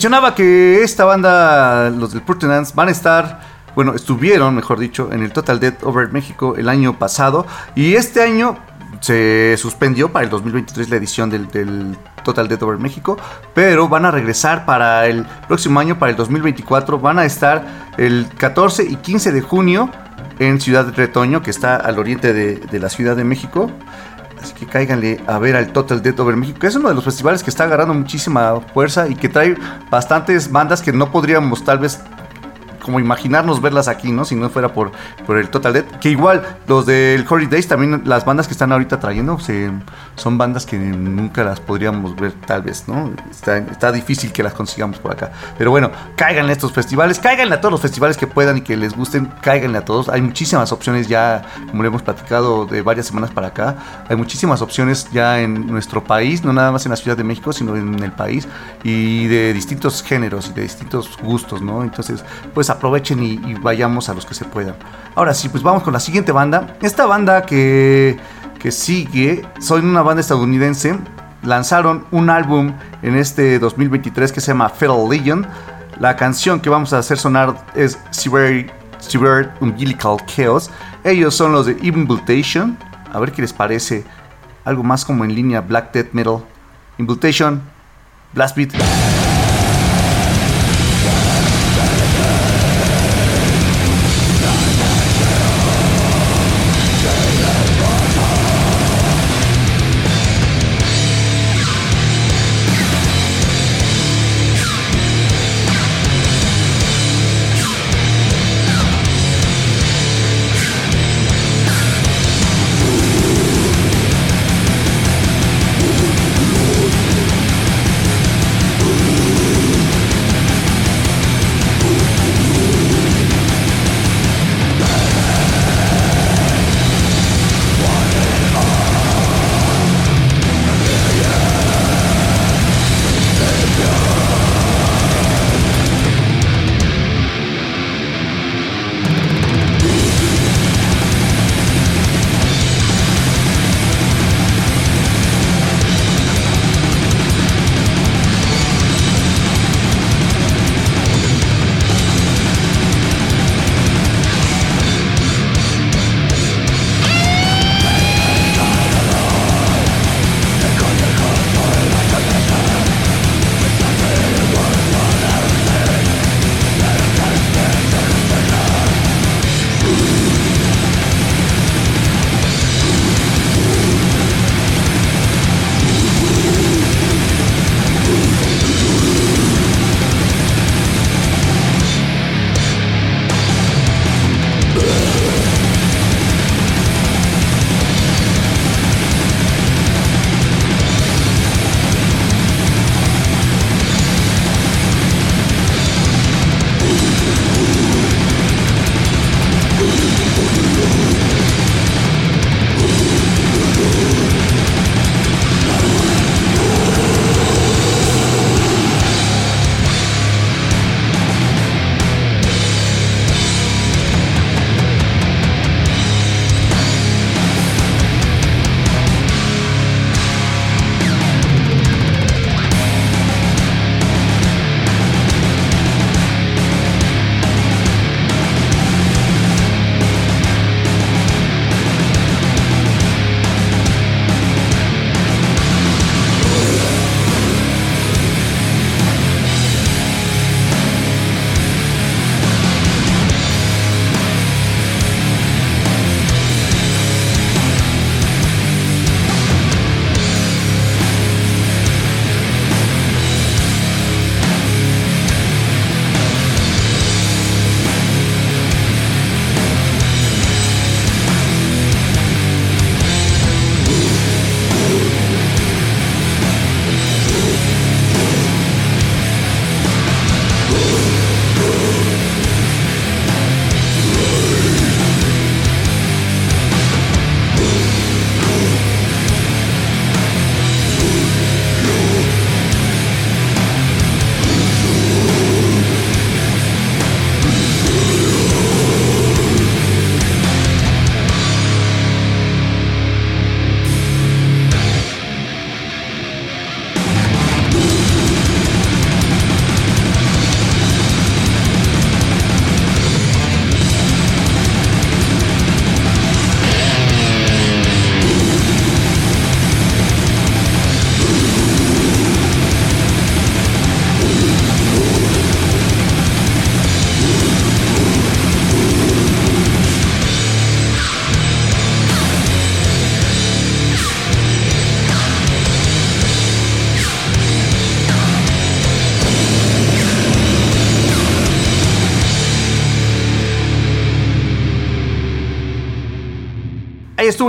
Mencionaba que esta banda, los del Purtenance, van a estar, bueno, estuvieron, mejor dicho, en el Total Death Over México el año pasado. Y este año se suspendió para el 2023 la edición del, Total Death Over México. Pero van a regresar para el próximo año, para el 2024. Van a estar el 14 y 15 de junio en Ciudad Retoño, que está al oriente de, de la Ciudad de México. Así que cáiganle a ver al Total Death Over México, que es uno de los festivales que está agarrando muchísima fuerza y que trae bastantes bandas que no podríamos tal vez como imaginarnos verlas aquí, ¿no? Si no fuera por, por el Total Death. Que igual los del Holidays, también las bandas que están ahorita trayendo, se- son bandas que nunca las podríamos ver tal vez, ¿no? Está, difícil que las consigamos por acá. Pero bueno, cáiganle a estos festivales, cáiganle a todos los festivales que puedan y que les gusten, cáiganle a todos. Hay muchísimas opciones ya, como le hemos platicado de varias semanas para acá, hay muchísimas opciones ya en nuestro país, no nada más en la Ciudad de México, sino en el país, y de distintos géneros y de distintos gustos, ¿no? Entonces, pues aprovechen y vayamos a los que se puedan. Ahora sí, pues vamos con la siguiente banda. Esta banda que, que sigue, son una banda estadounidense, lanzaron un álbum en este 2023 que se llama Feral Legion. La canción que vamos a hacer sonar es Severe, Severe Umbilical Chaos. Ellos son los de Invitation. A ver qué les parece. Algo más como en línea Black Death Metal. Invitation, Blast Beat.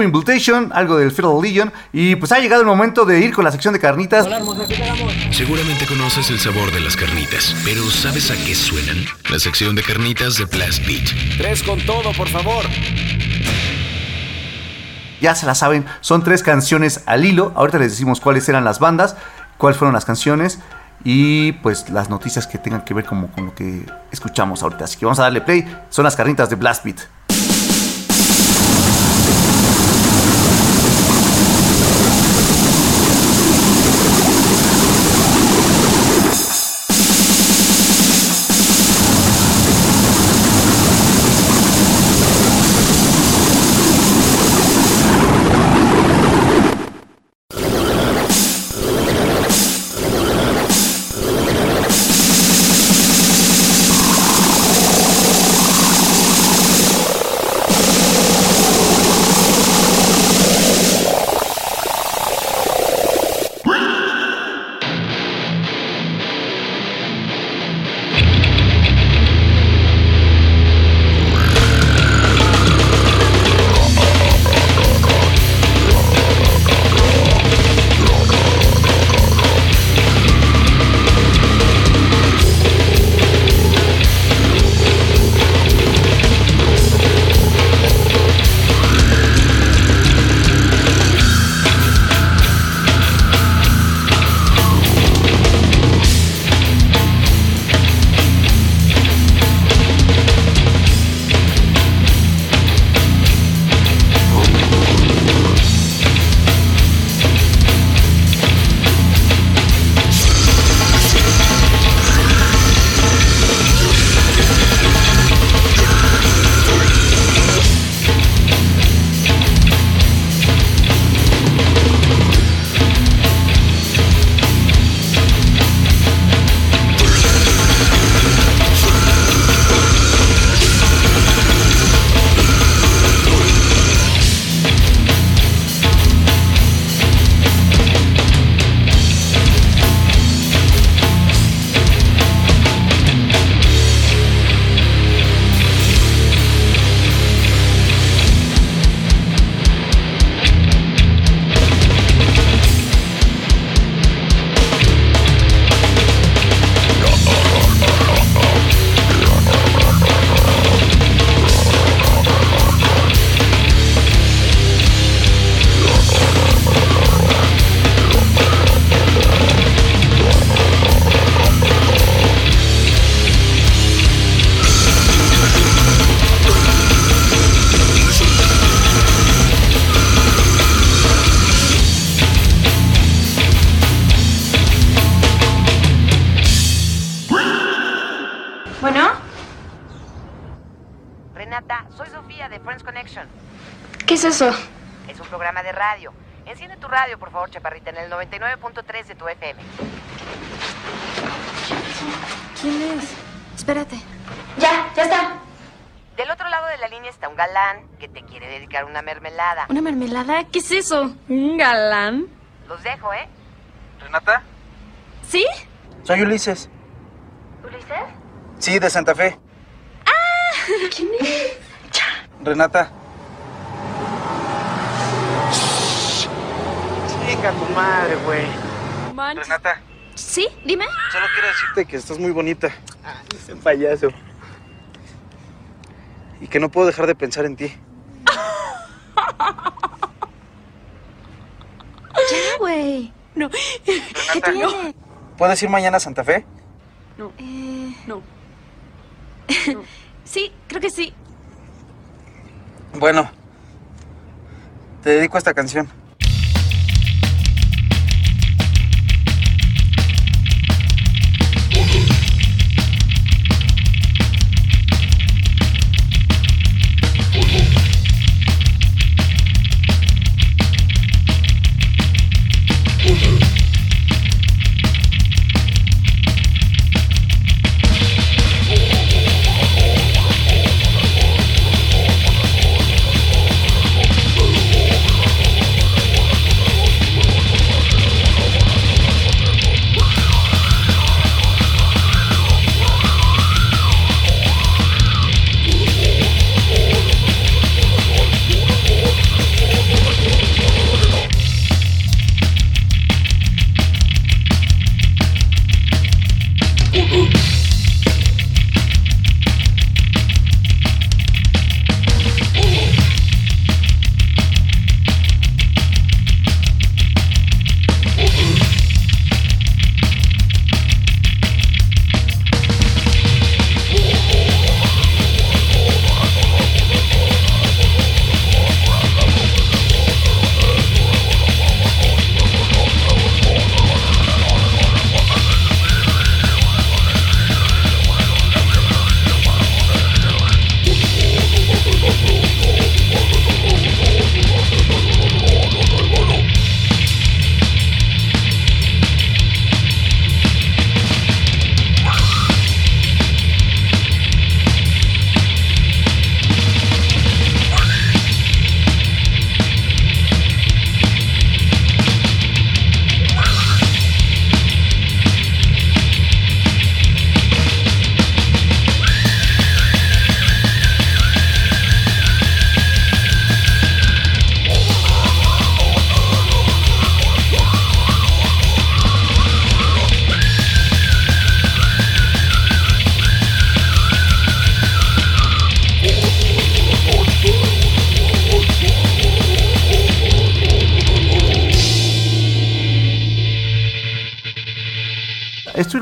Estuvo Invitation, algo del Feral Legion. Y pues ha llegado el momento de ir con la sección de carnitas. Seguramente conoces el sabor de las carnitas, pero ¿sabes a qué suenan? La sección de carnitas de Blast Beat. Tres con todo, por favor. Ya se la saben, son tres canciones al hilo. Ahorita les decimos cuáles eran las bandas, cuáles fueron las canciones y pues las noticias que tengan que ver como con lo que escuchamos ahorita. Así que vamos a darle play. Son las carnitas de Blast Beat. Mermelada. ¿Una mermelada? ¿Qué es eso? ¿Un galán? Los dejo, ¿eh? ¿Renata? ¿Sí? Soy Ulises. ¿Ulises? Sí, de Santa Fe. (laughs) ¿Quién es? Renata. Venga, tu madre, güey. Renata, ¿Sí? Dime. solo quiero decirte que estás muy bonita. Ese payaso. Y que no puedo dejar de pensar en ti. Ya, güey. No. ¿Qué tiene? ¿Puedes ir mañana a Santa Fe? Eh... (laughs) No. sí, creo que sí. Bueno. Te dedico a esta canción.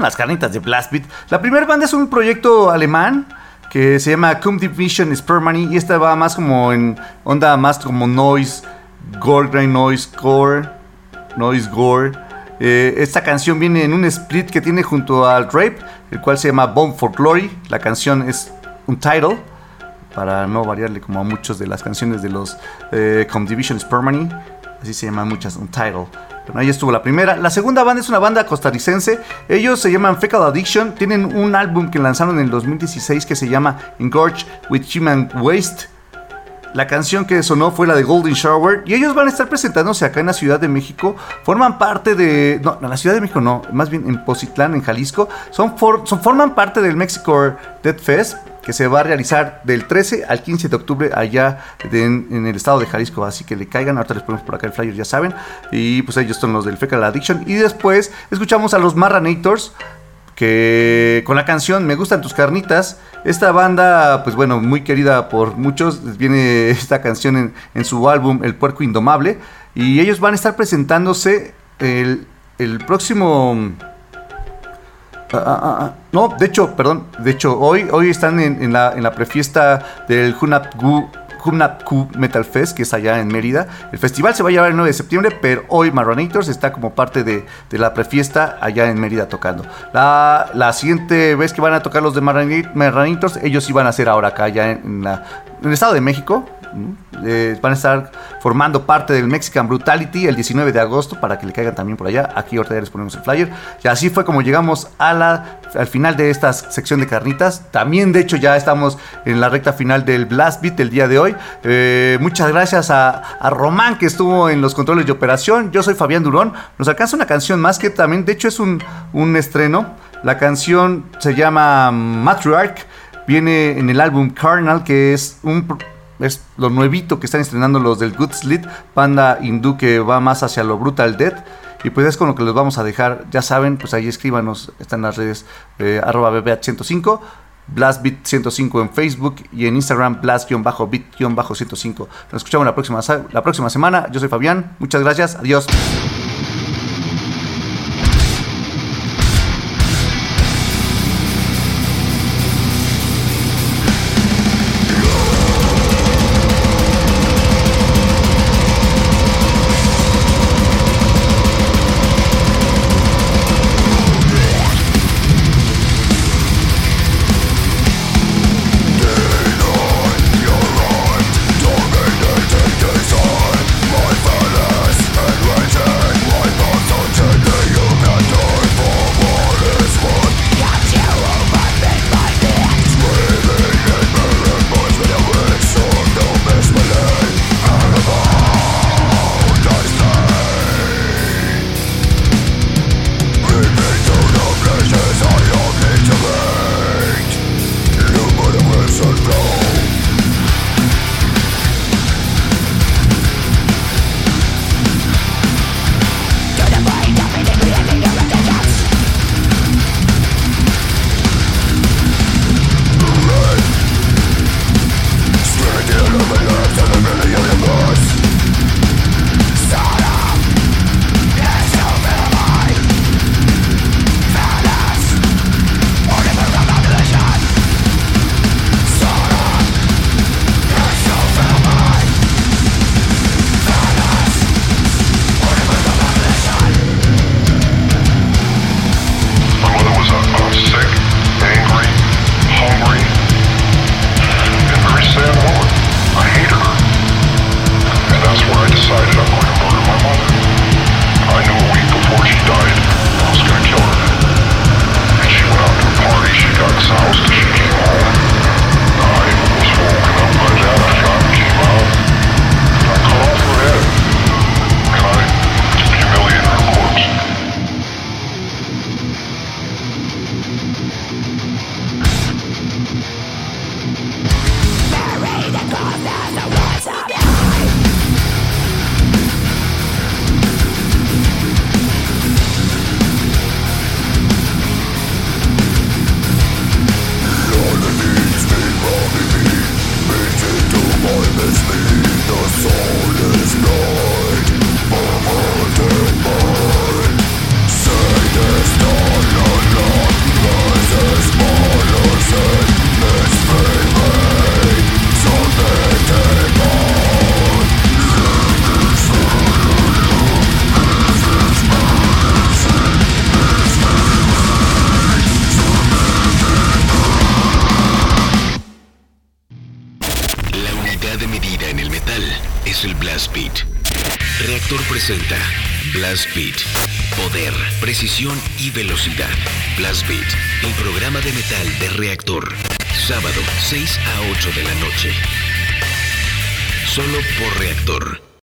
Las carnitas de Blast Beat. La primera banda es un proyecto alemán que se llama Cum Division Spermany y esta va más como en onda más como noise, gore, grind noise, gore, noise, gore. Eh, esta canción viene en un split que tiene junto al Rape, el cual se llama Bomb for Glory. La canción es un title para no variarle como a muchas de las canciones de los eh, Division Spermany. Así se llaman muchas, un title. Bueno, ahí estuvo la primera. La segunda banda es una banda costarricense. Ellos se llaman Fecal Addiction. Tienen un álbum que lanzaron en el 2016 que se llama Engorge with Human Waste. La canción que sonó fue la de Golden Shower y ellos van a estar presentándose acá en la Ciudad de México. Forman parte de... No, en la Ciudad de México no, más bien en Pozitlán, en Jalisco. Son, for- son- forman parte del Mexico Dead Fest que se va a realizar del 13 al 15 de octubre allá en el estado de Jalisco. Así que le caigan, ahorita les ponemos por acá el flyer, ya saben. Y pues ellos son los del Fecal Addiction. Y después escuchamos a los Marranators que con la canción Me gustan tus carnitas, esta banda, pues bueno, muy querida por muchos, viene (laughs) esta canción en, en su álbum El Puerco Indomable, y ellos van a estar presentándose el, el próximo... ah, ah, ah, no, de hecho, perdón, de hecho, hoy, hoy están en, en la, en la prefiesta del Hunapgu Humnapku Metal Fest, que es allá en Mérida. El festival se va a llevar el 9 de septiembre, pero hoy Marronators está como parte de, de la prefiesta allá en Mérida tocando. La, la siguiente vez que van a tocar los de Marronators, ellos van a ser ahora acá, allá en el estado de México. Eh, van a estar formando parte del Mexican Brutality el 19 de agosto para que le caigan también por allá. Aquí ahorita ya les ponemos el flyer. Y así fue como llegamos al final de esta sección de carnitas. También, de hecho, ya estamos en la recta final del Blast Beat el día de hoy. Eh, muchas gracias a, a Román que estuvo en los controles de operación. Yo soy Fabián Durón. Nos alcanza una canción más que también, de hecho, es un, un estreno. La canción se llama Matriarch. Viene en el álbum Carnal, que es un es lo nuevito que están estrenando los del Good Slit, banda hindú que va más hacia lo Brutal Death. Y pues es con lo que los vamos a dejar. Ya saben, pues ahí escríbanos, están las redes eh, arroba BBH105, BlastBeat105 en Facebook y en Instagram Blast-Beat-105. Nos escuchamos la próxima, la próxima semana. Yo soy Fabián, muchas gracias, adiós.